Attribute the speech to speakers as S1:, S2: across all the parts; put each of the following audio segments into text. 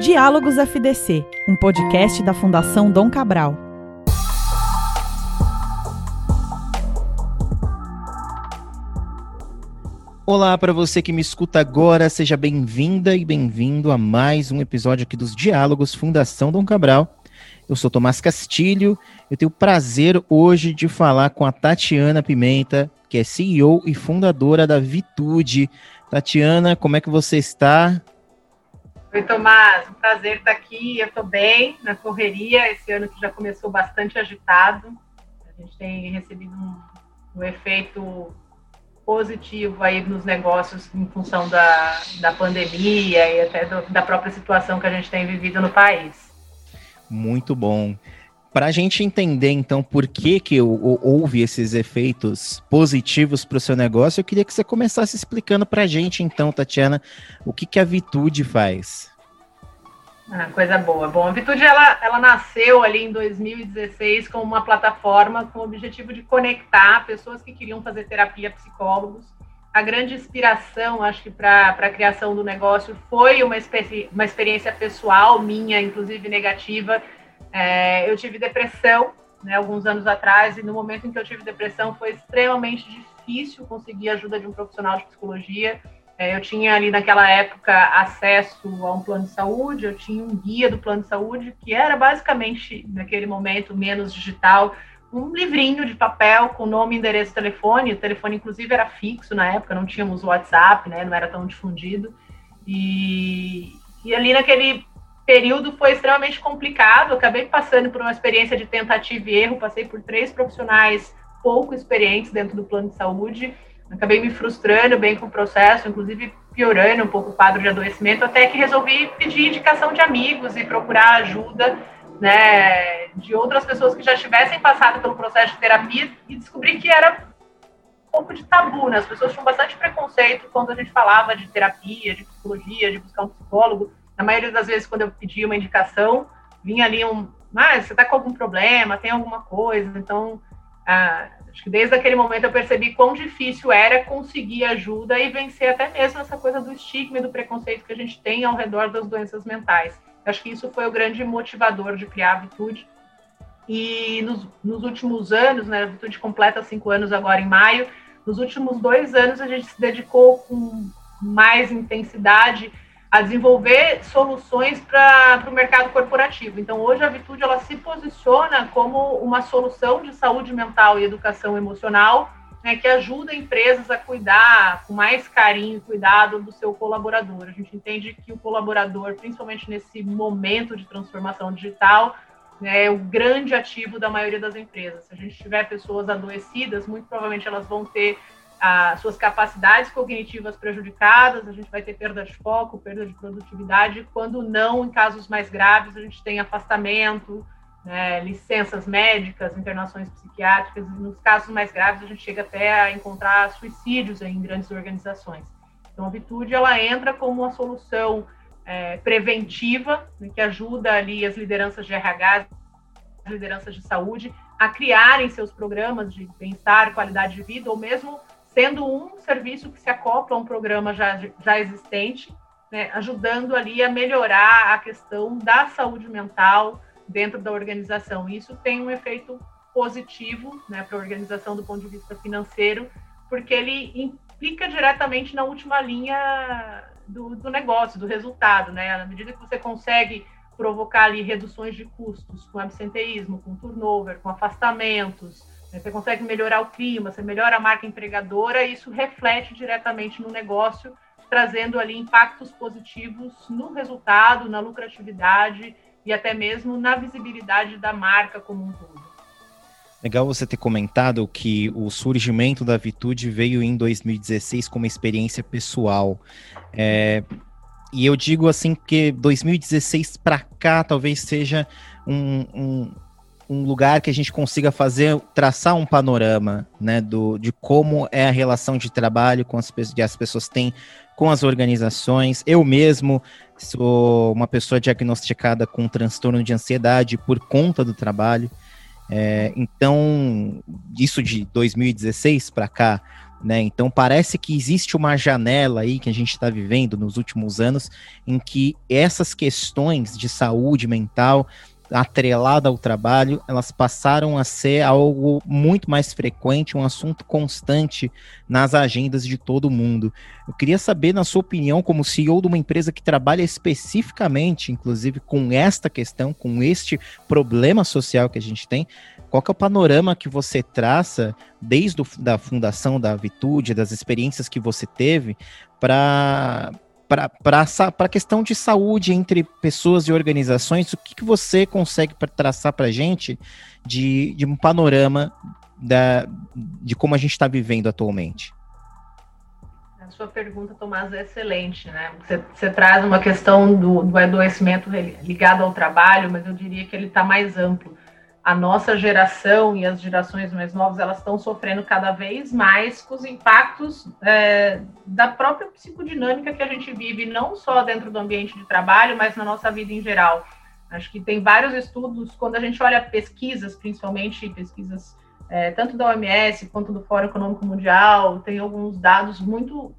S1: Diálogos FDC, um podcast da Fundação Dom Cabral.
S2: Olá para você que me escuta agora, seja bem-vinda e bem-vindo a mais um episódio aqui dos Diálogos Fundação Dom Cabral. Eu sou Tomás Castilho, eu tenho o prazer hoje de falar com a Tatiana Pimenta, que é CEO e fundadora da Vitude. Tatiana, como é que você está?
S3: Oi, Tomás, um prazer estar aqui. Eu estou bem na correria, esse ano que já começou bastante agitado. A gente tem recebido um, um efeito positivo aí nos negócios em função da, da pandemia e até do, da própria situação que a gente tem vivido no país.
S2: Muito bom. Para a gente entender, então, por que, que houve esses efeitos positivos para o seu negócio, eu queria que você começasse explicando para a gente, então, Tatiana, o que, que a Vitude faz.
S3: Ah, coisa boa. Bom, a Vitude, ela, ela nasceu ali em 2016 como uma plataforma com o objetivo de conectar pessoas que queriam fazer terapia psicólogos. A grande inspiração, acho que, para a criação do negócio foi uma, uma experiência pessoal minha, inclusive negativa, é, eu tive depressão, né, alguns anos atrás, e no momento em que eu tive depressão foi extremamente difícil conseguir a ajuda de um profissional de psicologia. É, eu tinha ali naquela época acesso a um plano de saúde, eu tinha um guia do plano de saúde, que era basicamente, naquele momento, menos digital, um livrinho de papel com nome, endereço, telefone. O telefone, inclusive, era fixo na época, não tínhamos WhatsApp, né, não era tão difundido. E, e ali naquele período foi extremamente complicado. Acabei passando por uma experiência de tentativa e erro, passei por três profissionais pouco experientes dentro do plano de saúde. Acabei me frustrando bem com o processo, inclusive piorando um pouco o quadro de adoecimento, até que resolvi pedir indicação de amigos e procurar ajuda né, de outras pessoas que já tivessem passado pelo processo de terapia e descobri que era um pouco de tabu, né? As pessoas tinham bastante preconceito quando a gente falava de terapia, de psicologia, de buscar um psicólogo na maioria das vezes, quando eu pedia uma indicação, vinha ali um, ah, você está com algum problema, tem alguma coisa. Então, ah, acho que desde aquele momento eu percebi quão difícil era conseguir ajuda e vencer até mesmo essa coisa do estigma e do preconceito que a gente tem ao redor das doenças mentais. Acho que isso foi o grande motivador de criar a Vitude. E nos, nos últimos anos, né, a Vitude completa cinco anos agora em maio, nos últimos dois anos a gente se dedicou com mais intensidade a desenvolver soluções para o mercado corporativo. Então, hoje a Vitude ela se posiciona como uma solução de saúde mental e educação emocional né, que ajuda empresas a cuidar com mais carinho e cuidado do seu colaborador. A gente entende que o colaborador, principalmente nesse momento de transformação digital, né, é o grande ativo da maioria das empresas. Se a gente tiver pessoas adoecidas, muito provavelmente elas vão ter as suas capacidades cognitivas prejudicadas, a gente vai ter perda de foco, perda de produtividade, quando não, em casos mais graves, a gente tem afastamento, né, licenças médicas, internações psiquiátricas, nos casos mais graves a gente chega até a encontrar suicídios em grandes organizações. Então, a Vitude, ela entra como uma solução é, preventiva, né, que ajuda ali as lideranças de RH, as lideranças de saúde, a criarem seus programas de bem-estar, qualidade de vida, ou mesmo sendo um serviço que se acopla a um programa já, já existente, né, ajudando ali a melhorar a questão da saúde mental dentro da organização. Isso tem um efeito positivo né, para a organização do ponto de vista financeiro, porque ele implica diretamente na última linha do, do negócio, do resultado. Né? Na medida que você consegue provocar ali reduções de custos com absenteísmo, com turnover, com afastamentos? Você consegue melhorar o clima, você melhora a marca empregadora, e isso reflete diretamente no negócio, trazendo ali impactos positivos no resultado, na lucratividade e até mesmo na visibilidade da marca como um todo.
S2: Legal você ter comentado que o surgimento da Vitude veio em 2016 como experiência pessoal. É, e eu digo assim que 2016 para cá talvez seja um, um, um lugar que a gente consiga fazer, traçar um panorama, né, do, de como é a relação de trabalho com as, que as pessoas têm com as organizações. Eu mesmo sou uma pessoa diagnosticada com transtorno de ansiedade por conta do trabalho. É, então, isso de 2016 para cá, Né? Então parece que existe uma janela aí que a gente está vivendo nos últimos anos em que essas questões de saúde mental atrelada ao trabalho, elas passaram a ser algo muito mais frequente, um assunto constante nas agendas de todo mundo. Eu queria saber, na sua opinião, como CEO de uma empresa que trabalha especificamente, inclusive, com esta questão, com este problema social que a gente tem, qual é o panorama que você traça desde a fundação da Vitude, das experiências que você teve, para para a questão de saúde entre pessoas e organizações, o que, que você consegue traçar para a gente de, de um panorama da, de como a gente está vivendo atualmente?
S3: A sua pergunta, Tomás, é excelente, né? Você, você traz uma questão do, do adoecimento ligado ao trabalho, mas eu diria que ele está mais amplo a nossa geração e as gerações mais novas elas estão sofrendo cada vez mais com os impactos é, da própria psicodinâmica que a gente vive, não só dentro do ambiente de trabalho, mas na nossa vida em geral. Acho que tem vários estudos, quando a gente olha pesquisas, principalmente pesquisas é, tanto da OMS quanto do Fórum Econômico Mundial, tem alguns dados muito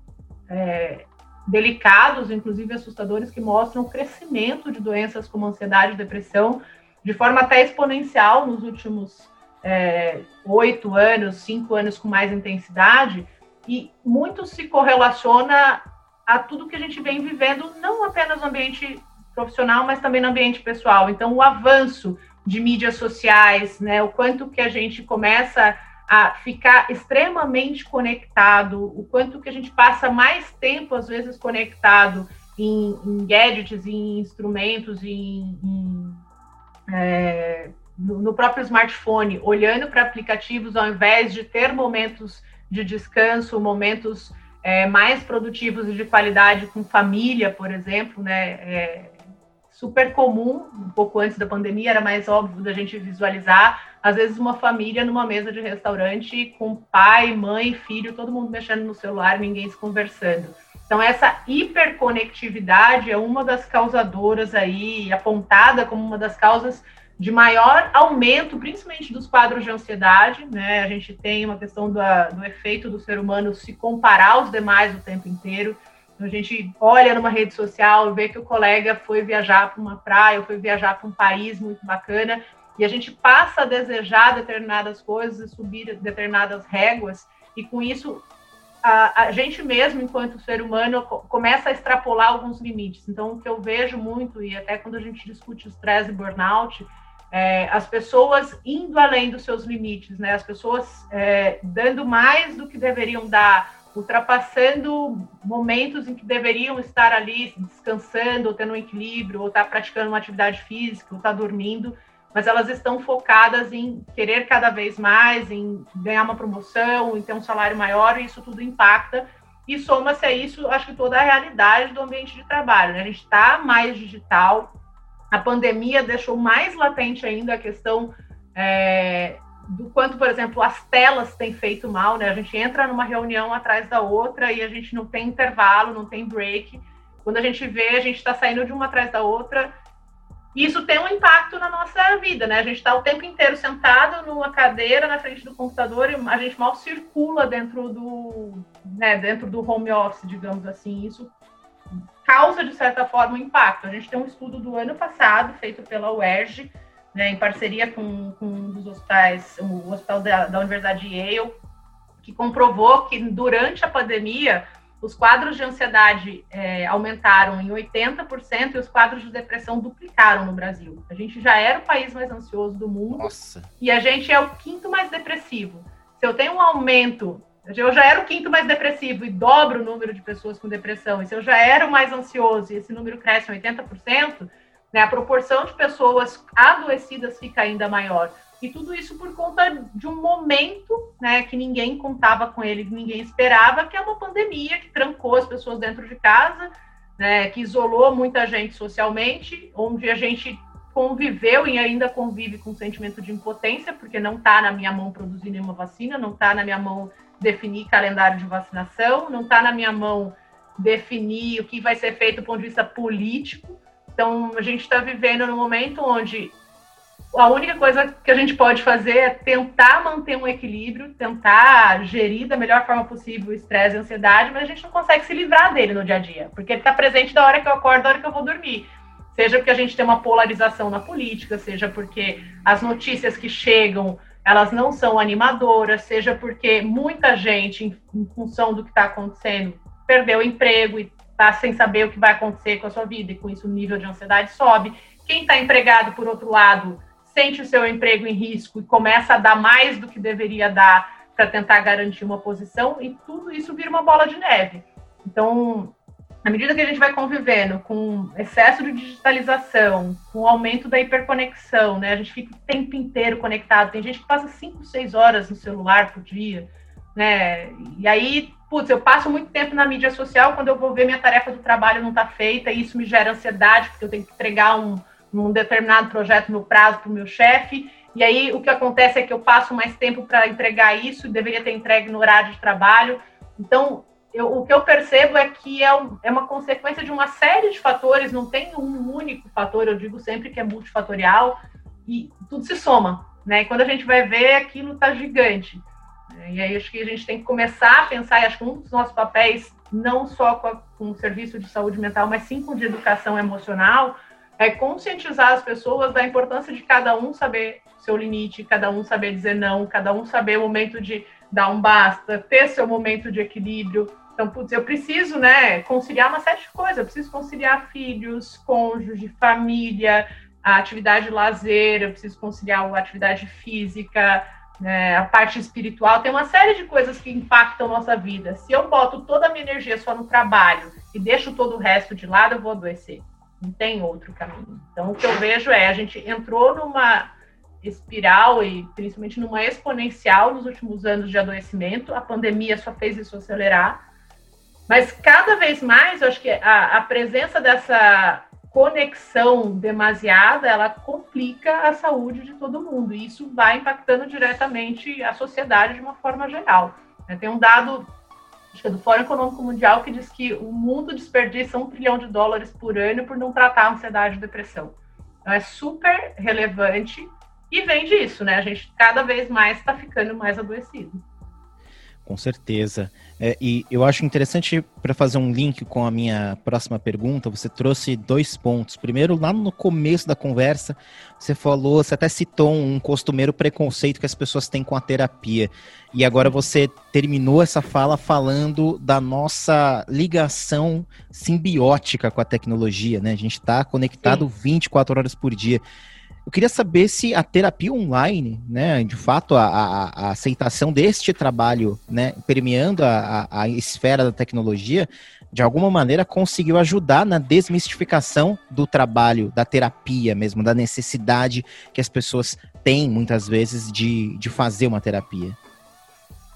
S3: é, delicados, inclusive assustadores, que mostram o crescimento de doenças como ansiedade e depressão de forma até exponencial nos últimos é, oito anos, cinco anos com mais intensidade, e muito se correlaciona a tudo que a gente vem vivendo, não apenas no ambiente profissional, mas também no ambiente pessoal. Então, o avanço de mídias sociais, né, o quanto que a gente começa a ficar extremamente conectado, o quanto que a gente passa mais tempo, às vezes, conectado em, em gadgets, em instrumentos, em, em é, no, no, próprio smartphone, olhando para aplicativos ao invés de ter momentos de descanso, momentos é, mais produtivos e de qualidade com família, por exemplo, né? É super comum, um pouco antes da pandemia, era mais óbvio da gente visualizar, às vezes, uma família numa mesa de restaurante com pai, mãe, filho, todo mundo mexendo no celular, ninguém se conversando. Então, essa hiperconectividade é uma das causadoras aí, apontada como uma das causas de maior aumento, principalmente dos quadros de ansiedade, né? A gente tem uma questão do, efeito do ser humano se comparar aos demais o tempo inteiro. Então, a gente olha numa rede social, vê que o colega foi viajar para uma praia, ou foi viajar para um país muito bacana, e a gente passa a desejar determinadas coisas, subir determinadas réguas, e com isso a, a, gente mesmo, enquanto ser humano, começa a extrapolar alguns limites. Então, o que eu vejo muito, e até quando a gente discute estresse e burnout, é, as pessoas indo além dos seus limites, né? As pessoas é, dando mais do que deveriam dar, ultrapassando momentos em que deveriam estar ali descansando, ou tendo um equilíbrio, ou estar tá praticando uma atividade física, ou estar tá dormindo, mas elas estão focadas em querer cada vez mais, em ganhar uma promoção, em ter um salário maior, e isso tudo impacta. E soma-se a isso, acho que toda a realidade do ambiente de trabalho. Né? A gente está mais digital, a pandemia deixou mais latente ainda a questão é, do quanto, por exemplo, as telas têm feito mal, né? A gente entra numa reunião atrás da outra e a gente não tem intervalo, não tem break. Quando a gente vê, a gente está saindo de uma atrás da outra isso tem um impacto na nossa vida, né? A gente está o tempo inteiro sentado numa cadeira na frente do computador e a gente mal circula dentro do, né, dentro do home office, digamos assim. Isso causa, de certa forma, um impacto. A gente tem um estudo do ano passado, feito pela UERJ, né, em parceria com, com um dos hospitais, o Hospital da, da Universidade de Yale, que comprovou que durante a pandemia os quadros de ansiedade é, aumentaram em 80% e os quadros de depressão duplicaram no Brasil. A gente já era o país mais ansioso do mundo
S2: Nossa.
S3: e a gente é o quinto mais depressivo. Se eu tenho um aumento, eu já era o quinto mais depressivo e dobro o número de pessoas com depressão, e se eu já era o mais ansioso e esse número cresce em 80%, né, a proporção de pessoas adoecidas fica ainda maior. E tudo isso por conta de um momento né, que ninguém contava com ele, ninguém esperava, que é uma pandemia que trancou as pessoas dentro de casa, né, que isolou muita gente socialmente, onde a gente conviveu e ainda convive com um sentimento de impotência, porque não está na minha mão produzir nenhuma vacina, não está na minha mão definir calendário de vacinação, não está na minha mão definir o que vai ser feito do ponto de vista político. Então, a gente está vivendo num momento onde a única coisa que a gente pode fazer é tentar manter um equilíbrio, tentar gerir da melhor forma possível o estresse e a ansiedade, mas a gente não consegue se livrar dele no dia a dia, porque ele está presente da hora que eu acordo, da hora que eu vou dormir. Seja porque a gente tem uma polarização na política, seja porque as notícias que chegam elas não são animadoras, seja porque muita gente, em, em função do que está acontecendo, perdeu o emprego e está sem saber o que vai acontecer com a sua vida, e com isso o nível de ansiedade sobe. Quem está empregado, por outro lado, sente o seu emprego em risco e começa a dar mais do que deveria dar para tentar garantir uma posição, e tudo isso vira uma bola de neve. Então, à medida que a gente vai convivendo com excesso de digitalização, com aumento da hiperconexão, né? A gente fica o tempo inteiro conectado. Tem gente que passa 5, 6 horas no celular por dia, né? E aí, putz, eu passo muito tempo na mídia social, quando eu vou ver minha tarefa do trabalho não está feita, e isso me gera ansiedade, porque eu tenho que entregar um, num determinado projeto no prazo para o meu chefe. E aí o que acontece é que eu passo mais tempo para entregar isso, deveria ter entregue no horário de trabalho. Então, eu, o que eu percebo é que é, um, é, uma consequência de uma série de fatores, não tem um único fator, eu digo sempre que é multifatorial, e tudo se soma. Né? E quando a gente vai ver, aquilo está gigante. E aí acho que a gente tem que começar a pensar, e acho que um dos nossos papéis, não só com, a, com o serviço de saúde mental, mas sim com de educação emocional, é conscientizar as pessoas da importância de cada um saber seu limite, cada um saber dizer não, cada um saber o momento de dar um basta, ter seu momento de equilíbrio. Então, putz, eu preciso, né, conciliar uma série de coisas. Eu preciso conciliar filhos, cônjuge, família, a atividade lazer, eu preciso conciliar a atividade física, né, a parte espiritual. Tem uma série de coisas que impactam nossa vida. Se eu boto toda a minha energia só no trabalho e deixo todo o resto de lado, eu vou adoecer. Não tem outro caminho. Então, o que eu vejo é, a gente entrou numa espiral e principalmente numa exponencial nos últimos anos de adoecimento. A pandemia só fez isso acelerar. Mas cada vez mais, eu acho que a, a presença dessa conexão demasiada, ela complica a saúde de todo mundo. E isso vai impactando diretamente a sociedade de uma forma geral. Tem um dado é do Fórum Econômico Mundial, que diz que o mundo desperdiça um trilhão de dólares por ano por não tratar ansiedade e depressão. Então é super relevante e vem disso, né? A gente cada vez mais está ficando mais adoecido.
S2: Com certeza. É, e eu acho interessante para fazer um link com a minha próxima pergunta. Você trouxe dois pontos. Primeiro, lá no começo da conversa, você falou, você até citou um costumeiro preconceito que as pessoas têm com a terapia. E agora você terminou essa fala falando da nossa ligação simbiótica com a tecnologia, né? A gente está conectado Sim. 24 horas por dia. Eu queria saber se a terapia online, né, de fato, a, a, a aceitação deste trabalho, né, permeando a, a, esfera da tecnologia, de alguma maneira conseguiu ajudar na desmistificação do trabalho, da terapia mesmo, da necessidade que as pessoas têm, muitas vezes, de, de fazer uma terapia.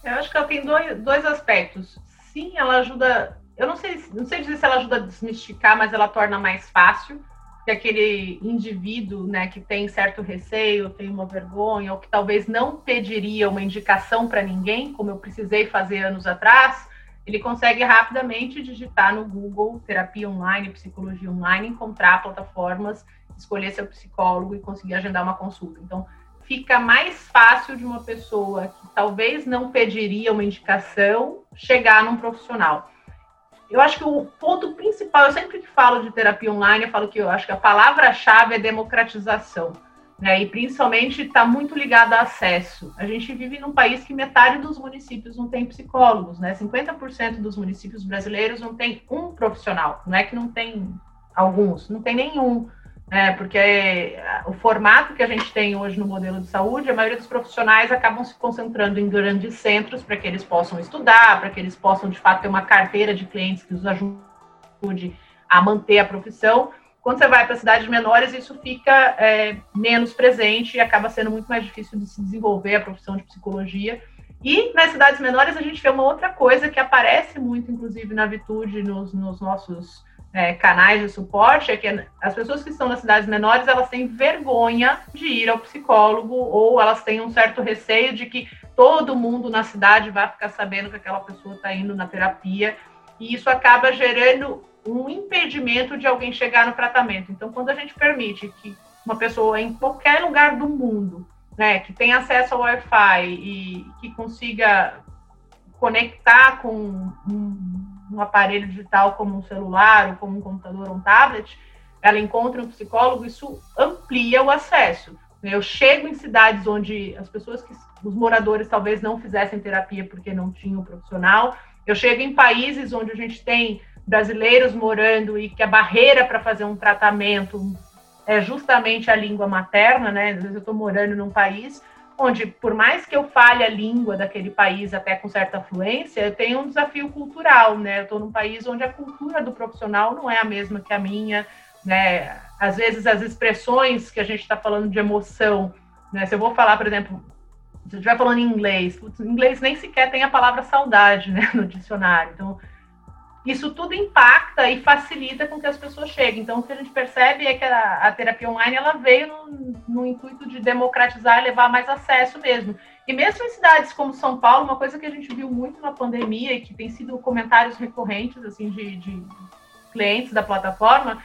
S3: Eu acho que ela tem dois, dois aspectos. Sim, ela ajuda. Eu não sei, não sei dizer se ela ajuda a desmistificar, mas ela torna mais fácil que aquele indivíduo, né, que tem certo receio, tem uma vergonha, ou que talvez não pediria uma indicação para ninguém, como eu precisei fazer anos atrás, ele consegue rapidamente digitar no Google terapia online, psicologia online, encontrar plataformas, escolher seu psicólogo e conseguir agendar uma consulta. Então, fica mais fácil de uma pessoa que talvez não pediria uma indicação chegar num profissional eu acho que o ponto principal, eu sempre que falo de terapia online, eu falo que eu acho que a palavra-chave é democratização. Né, e principalmente está muito ligado a acesso. A gente vive num país que metade dos municípios não tem psicólogos, né? 50% dos municípios brasileiros não tem um profissional. Não é que não tem alguns, não tem nenhum. É, porque o formato que a gente tem hoje no modelo de saúde, a maioria dos profissionais acabam se concentrando em grandes centros para que eles possam estudar, para que eles possam, de fato, ter uma carteira de clientes que os ajude a manter a profissão. Quando você vai para cidades menores, isso fica é, menos presente e acaba sendo muito mais difícil de se desenvolver a profissão de psicologia. E nas cidades menores, a gente vê uma outra coisa que aparece muito, inclusive, na Vitude, nos, nos nossos é, canais de suporte é que as pessoas que estão nas cidades menores elas têm vergonha de ir ao psicólogo ou elas têm um certo receio de que todo mundo na cidade vai ficar sabendo que aquela pessoa está indo na terapia e isso acaba gerando um impedimento de alguém chegar no tratamento. Então, quando a gente permite que uma pessoa em qualquer lugar do mundo, né, que tem acesso ao Wi-Fi e que consiga conectar com um, um aparelho digital como um celular ou como um computador ou um tablet, ela encontra um psicólogo, isso amplia o acesso. Eu chego em cidades onde as pessoas que os moradores talvez não fizessem terapia porque não tinham profissional. Eu chego em países onde a gente tem brasileiros morando e que a barreira para fazer um tratamento é justamente a língua materna, né? Às vezes eu estou morando num país onde, por mais que eu fale a língua daquele país até com certa fluência, eu tenho um desafio cultural, né? Eu estou num país onde a cultura do profissional não é a mesma que a minha, né? Às vezes as expressões que a gente está falando de emoção, né? Se eu vou falar, por exemplo, se eu estiver falando em inglês, putz, em inglês nem sequer tem a palavra saudade, né, no dicionário. Então, isso tudo impacta e facilita com que as pessoas cheguem. Então, o que a gente percebe é que a, a terapia online ela veio no, no, intuito de democratizar e levar mais acesso mesmo. E mesmo em cidades como São Paulo, uma coisa que a gente viu muito na pandemia e que tem sido comentários recorrentes assim de, de clientes da plataforma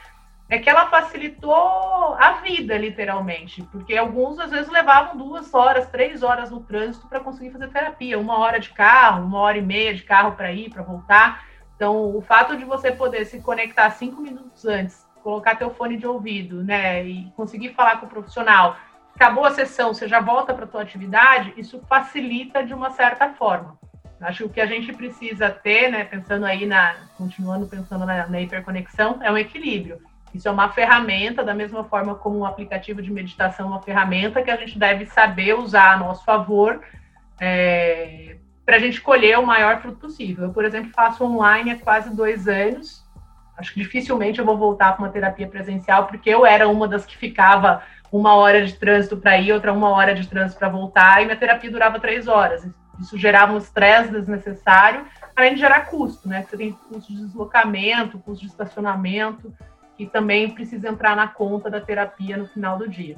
S3: é que ela facilitou a vida, literalmente, porque alguns às vezes levavam duas horas, três horas no trânsito para conseguir fazer terapia, uma hora de carro, uma hora e meia de carro para ir, para voltar. Então, o fato de você poder se conectar cinco minutos antes, colocar teu fone de ouvido, né, e conseguir falar com o profissional, acabou a sessão, você já volta para tua atividade, isso facilita de uma certa forma. Acho que o que a gente precisa ter, né, pensando aí na, continuando pensando na, na hiperconexão, é um equilíbrio isso é uma ferramenta, da mesma forma como um aplicativo de meditação é uma ferramenta que a gente deve saber usar a nosso favor é, para a gente colher o maior fruto possível. Eu, por exemplo, faço online há quase dois anos. Acho que dificilmente eu vou voltar para uma terapia presencial, porque eu era uma das que ficava uma hora de trânsito para ir, outra uma hora de trânsito para voltar, e minha terapia durava três horas. Isso gerava um estresse desnecessário, além de gerar custo, né? Você tem custo de deslocamento, custo de estacionamento que também precisa entrar na conta da terapia no final do dia.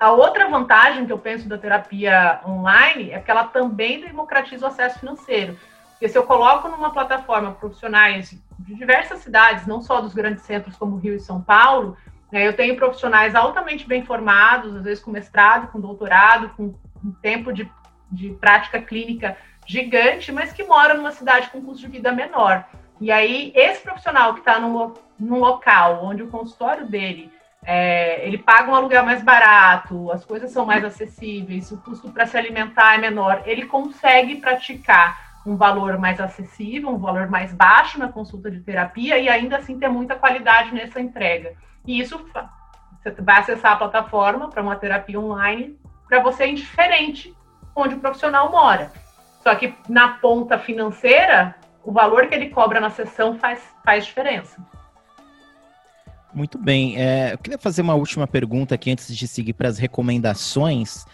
S3: A outra vantagem que eu penso da terapia online é que ela também democratiza o acesso financeiro. Porque se eu coloco numa plataforma profissionais de diversas cidades, não só dos grandes centros como Rio e São Paulo, né, eu tenho profissionais altamente bem formados, às vezes com mestrado, com doutorado, com um tempo de, de prática clínica gigante, mas que moram numa cidade com custo de vida menor. E aí, esse profissional que está num, num local onde o consultório dele é, ele paga um aluguel mais barato, as coisas são mais acessíveis, o custo para se alimentar é menor, ele consegue praticar um valor mais acessível, um valor mais baixo na consulta de terapia e ainda assim ter muita qualidade nessa entrega. E isso você vai acessar a plataforma para uma terapia online para você é indiferente onde o profissional mora. Só que na ponta financeira, o valor que ele cobra na sessão faz, faz diferença.
S2: Muito bem. É, eu queria fazer uma última pergunta aqui antes de seguir para as recomendações.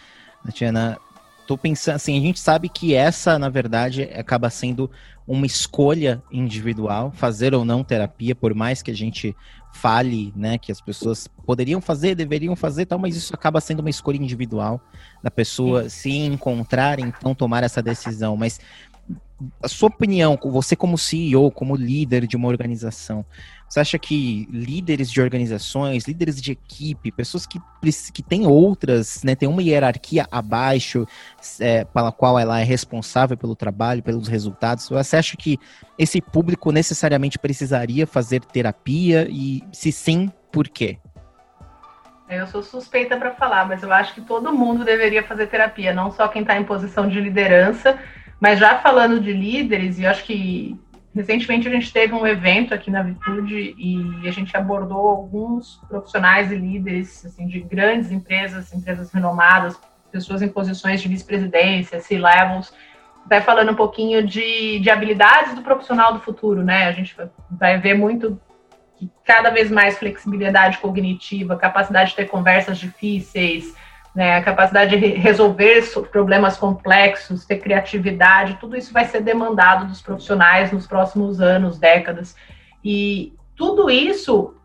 S2: Tatiana, estou pensando assim, a gente sabe que essa, na verdade, acaba sendo uma escolha individual, fazer ou não terapia, por mais que a gente fale, né, que as pessoas poderiam fazer, deveriam fazer, tal, mas isso acaba sendo uma escolha individual da pessoa se encontrar, então tomar essa decisão. Mas a sua opinião, você como CEO, como líder de uma organização, você acha que líderes de organizações, líderes de equipe, pessoas que, que têm outras, né, tem uma hierarquia abaixo, é, pela qual ela é responsável pelo trabalho, pelos resultados, você acha que esse público necessariamente precisaria fazer terapia e, se sim, por quê?
S3: Eu sou suspeita para falar, mas eu acho que todo mundo deveria fazer terapia, não só quem está em posição de liderança, mas já falando de líderes, e acho que recentemente a gente teve um evento aqui na Vitude e a gente abordou alguns profissionais e líderes assim, de grandes empresas, empresas renomadas, pessoas em posições de vice-presidência, C-levels, vai falando um pouquinho de, de habilidades do profissional do futuro, né? A gente vai ver muito que cada vez mais flexibilidade cognitiva, capacidade de ter conversas difíceis, né, a capacidade de resolver problemas complexos, ter criatividade, tudo isso vai ser demandado dos profissionais nos próximos anos, décadas. E tudo isso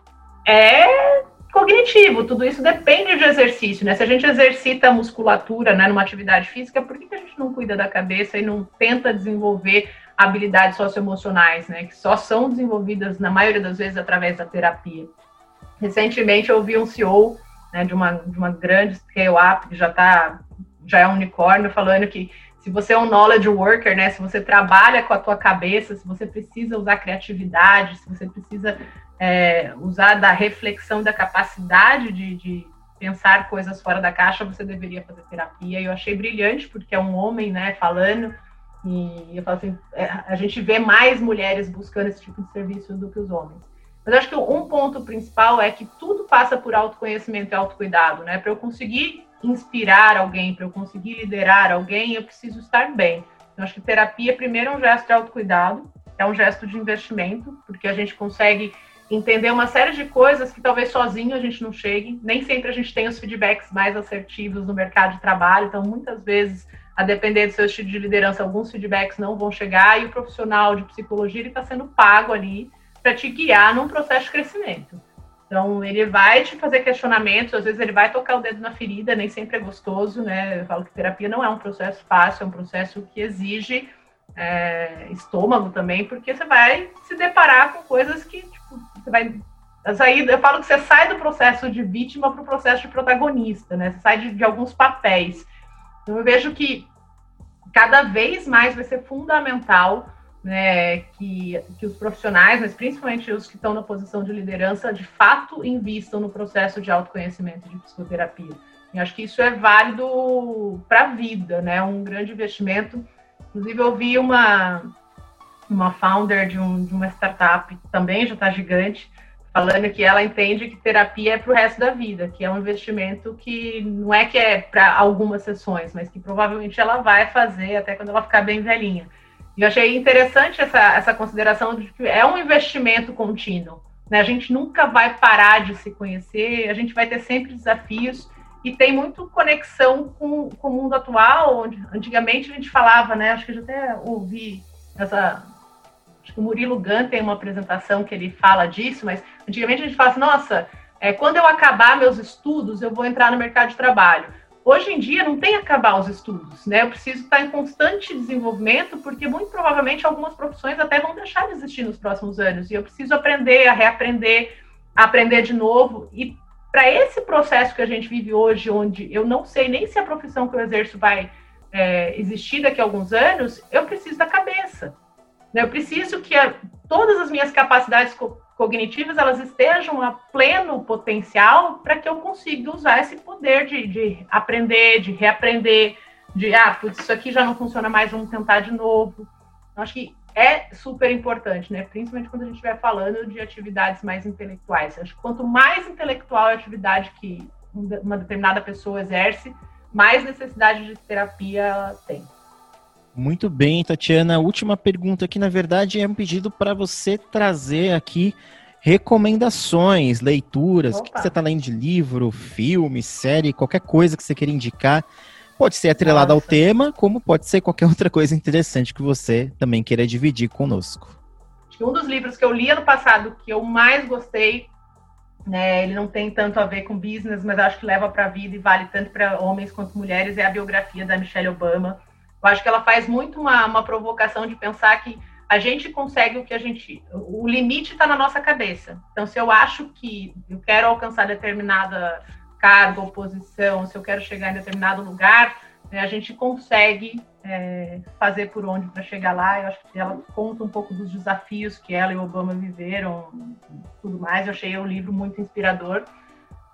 S3: é cognitivo, tudo isso depende de exercício, né? Se a gente exercita a musculatura, né, numa atividade física, por que, que a gente não cuida da cabeça e não tenta desenvolver habilidades socioemocionais, né, que só são desenvolvidas na maioria das vezes através da terapia? Recentemente eu ouvi um CEO né, de, uma, de uma grande scale-up que já está já é um unicórnio, falando que se você é um knowledge worker, né, se você trabalha com a tua cabeça, se você precisa usar criatividade, se você precisa é, usar da reflexão, da capacidade de, de, pensar coisas fora da caixa, você deveria fazer terapia. E eu achei brilhante, porque é um homem, né, falando, e eu falo assim, é, a gente vê mais mulheres buscando esse tipo de serviço do que os homens. Mas acho que um ponto principal é que tudo passa por autoconhecimento e autocuidado, né? Para eu conseguir inspirar alguém, para eu conseguir liderar alguém, eu preciso estar bem. Eu acho que terapia, primeiro, é um gesto de autocuidado, é um gesto de investimento, porque a gente consegue entender uma série de coisas que talvez sozinho a gente não chegue. Nem sempre a gente tem os feedbacks mais assertivos no mercado de trabalho, então muitas vezes, a depender do seu estilo de liderança, alguns feedbacks não vão chegar e o profissional de psicologia está sendo pago ali para te guiar num processo de crescimento. Então, ele vai te fazer questionamentos, às vezes ele vai tocar o dedo na ferida, nem sempre é gostoso, né? Eu falo que terapia não é um processo fácil, é um processo que exige é, estômago também, porque você vai se deparar com coisas que, tipo, você vai sair, eu falo que você sai do processo de vítima para o processo de protagonista, né? Você sai de, de alguns papéis. Então, eu vejo que cada vez mais vai ser fundamental né, que, que os profissionais, mas principalmente os que estão na posição de liderança, de fato invistam no processo de autoconhecimento de psicoterapia. E acho que isso é válido para a vida, né? Um grande investimento. Inclusive, eu vi uma, uma founder de, um, de uma startup, que também já está gigante, falando que ela entende que terapia é para o resto da vida, que é um investimento que não é que é para algumas sessões, mas que provavelmente ela vai fazer até quando ela ficar bem velhinha. E achei interessante essa, essa consideração de que é um investimento contínuo. Né? A gente nunca vai parar de se conhecer, a gente vai ter sempre desafios e tem muito conexão com, com o mundo atual, onde antigamente a gente falava, né? Acho que eu até ouvi essa. Acho que o Murilo Gun tem uma apresentação que ele fala disso, mas antigamente a gente fala assim, nossa, é, quando eu acabar meus estudos, eu vou entrar no mercado de trabalho. Hoje em dia não tem acabar os estudos, né? Eu preciso estar em constante desenvolvimento, porque muito provavelmente algumas profissões até vão deixar de existir nos próximos anos. E eu preciso aprender, a reaprender, a aprender de novo. E para esse processo que a gente vive hoje, onde eu não sei nem se a profissão que eu exerço vai é, existir daqui a alguns anos, eu preciso da cabeça. Né? Eu preciso que a, todas as minhas capacidades cognitivas elas estejam a pleno potencial para que eu consiga usar esse poder de, de aprender, de reaprender, de ah, putz, isso aqui já não funciona mais, vamos tentar de novo. Acho que é super importante, né? Principalmente quando a gente estiver falando de atividades mais intelectuais. Acho que quanto mais intelectual a atividade que uma determinada pessoa exerce, mais necessidade de terapia ela tem.
S2: Muito bem, Tatiana. Última pergunta aqui, na verdade, é um pedido para você trazer aqui recomendações, leituras, Opa. o que você está lendo de livro, filme, série, qualquer coisa que você queira indicar. Pode ser atrelada ao tema, como pode ser qualquer outra coisa interessante que você também queira dividir conosco.
S3: Um dos livros que eu li ano passado que eu mais gostei, né, ele não tem tanto a ver com business, mas acho que leva para a vida e vale tanto para homens quanto mulheres, é a biografia da Michelle Obama eu acho que ela faz muito uma, uma provocação de pensar que a gente consegue o que a gente. O limite está na nossa cabeça. Então, se eu acho que eu quero alcançar determinada cargo ou posição, se eu quero chegar em determinado lugar, né, a gente consegue é, fazer por onde para chegar lá. Eu acho que ela conta um pouco dos desafios que ela e Obama viveram, tudo mais. Eu achei o livro muito inspirador.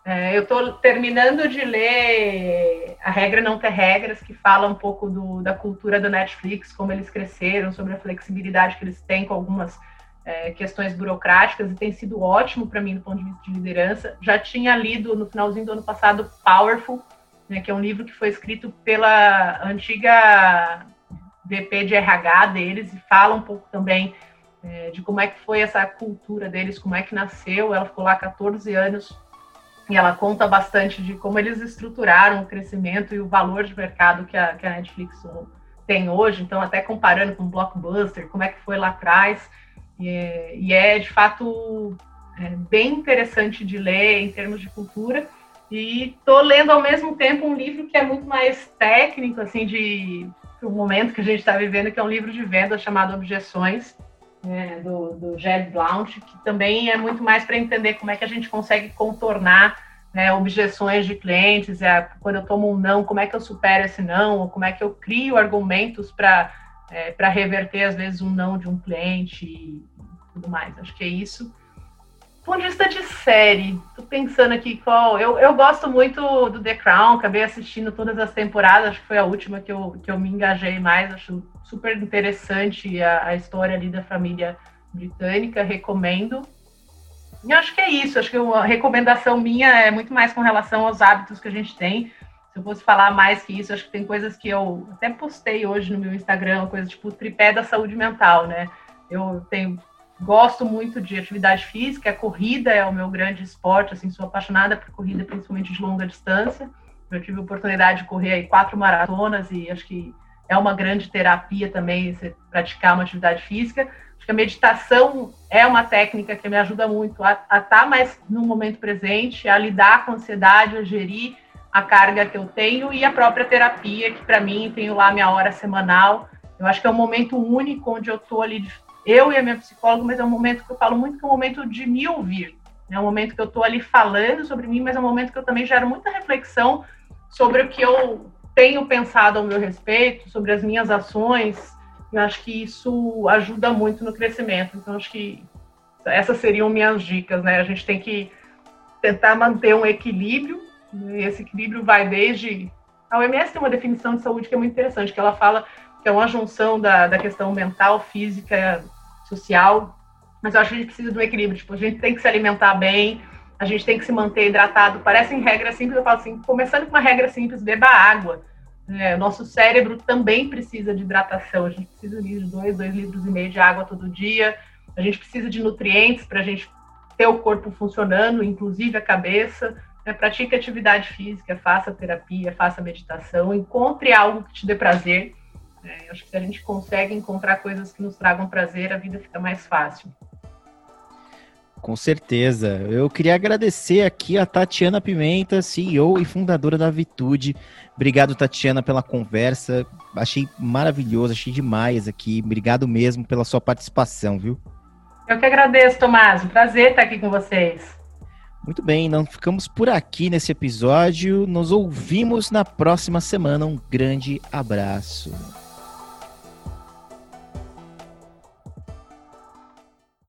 S3: É, eu estou terminando de ler A Regra Não Ter Regras, que fala um pouco do, da cultura do Netflix, como eles cresceram, sobre a flexibilidade que eles têm com algumas é, questões burocráticas, e tem sido ótimo para mim do ponto de vista de liderança. Já tinha lido no finalzinho do ano passado Powerful, né, que é um livro que foi escrito pela antiga VP de RH deles, e fala um pouco também é, de como é que foi essa cultura deles, como é que nasceu. Ela ficou lá 14 anos e ela conta bastante de como eles estruturaram o crescimento e o valor de mercado que a, que a Netflix tem hoje. Então, até comparando com o Blockbuster, como é que foi lá atrás. E, e é, de fato, é bem interessante de ler em termos de cultura. E estou lendo ao mesmo tempo um livro que é muito mais técnico, assim, de o momento que a gente está vivendo, que é um livro de venda chamado Objeções, né, do, do Jed Blount, que também é muito mais para entender como é que a gente consegue contornar né, objeções de clientes, é, quando eu tomo um não, como é que eu supero esse não, ou como é que eu crio argumentos para é, para reverter, às vezes, um não de um cliente e tudo mais. Acho que é isso. Ponto de vista de série, tô pensando aqui qual. Eu, eu gosto muito do The Crown, acabei assistindo todas as temporadas, acho que foi a última que eu, que eu me engajei mais, acho super interessante a, a história ali da família britânica, recomendo. E acho que é isso, acho que a recomendação minha é muito mais com relação aos hábitos que a gente tem. Se eu fosse falar mais que isso, acho que tem coisas que eu até postei hoje no meu Instagram, coisa tipo o tripé da saúde mental, né? Eu tenho gosto muito de atividade física, a corrida é o meu grande esporte, assim, sou apaixonada por corrida, principalmente de longa distância. Eu tive a oportunidade de correr aí quatro maratonas e acho que é uma grande terapia também você praticar uma atividade física. Acho que a meditação é uma técnica que me ajuda muito a, a estar tá mais no momento presente, a lidar com a ansiedade, a gerir a carga que eu tenho e a própria terapia, que para mim tenho lá minha hora semanal. Eu acho que é um momento único onde eu estou ali, eu e a minha psicóloga, mas é um momento que eu falo muito que é um momento de me ouvir. É um momento que eu estou ali falando sobre mim, mas é um momento que eu também gero muita reflexão sobre o que eu tenho pensado ao meu respeito, sobre as minhas ações. Eu acho que isso ajuda muito no crescimento. Então, acho que essas seriam minhas dicas, né? A gente tem que tentar manter um equilíbrio, e esse equilíbrio vai desde. A OMS tem uma definição de saúde que é muito interessante, que ela fala que é uma junção da, da questão mental, física, social, mas eu acho que a gente precisa um equilíbrio. Tipo, a gente tem que se alimentar bem, a gente tem que se manter hidratado. Parecem regras simples, eu falo assim, começando com uma regra simples, beba água. É, nosso cérebro também precisa de hidratação, a gente precisa de dois, dois litros e meio de água todo dia, a gente precisa de nutrientes para a gente ter o corpo funcionando, inclusive a cabeça. Né? Pratique atividade física, faça terapia, faça meditação, encontre algo que te dê prazer. É, acho que se a gente consegue encontrar coisas que nos tragam prazer, a vida fica mais fácil.
S2: Com certeza. Eu queria agradecer aqui a Tatiana Pimenta, CEO e fundadora da Vitude. Obrigado, Tatiana, pela conversa. Achei maravilhoso, achei demais aqui. Obrigado mesmo pela sua participação, viu?
S3: Eu que agradeço, Tomás. Um prazer estar aqui com vocês.
S2: Muito bem, não ficamos por aqui nesse episódio. Nos ouvimos na próxima semana. Um grande abraço.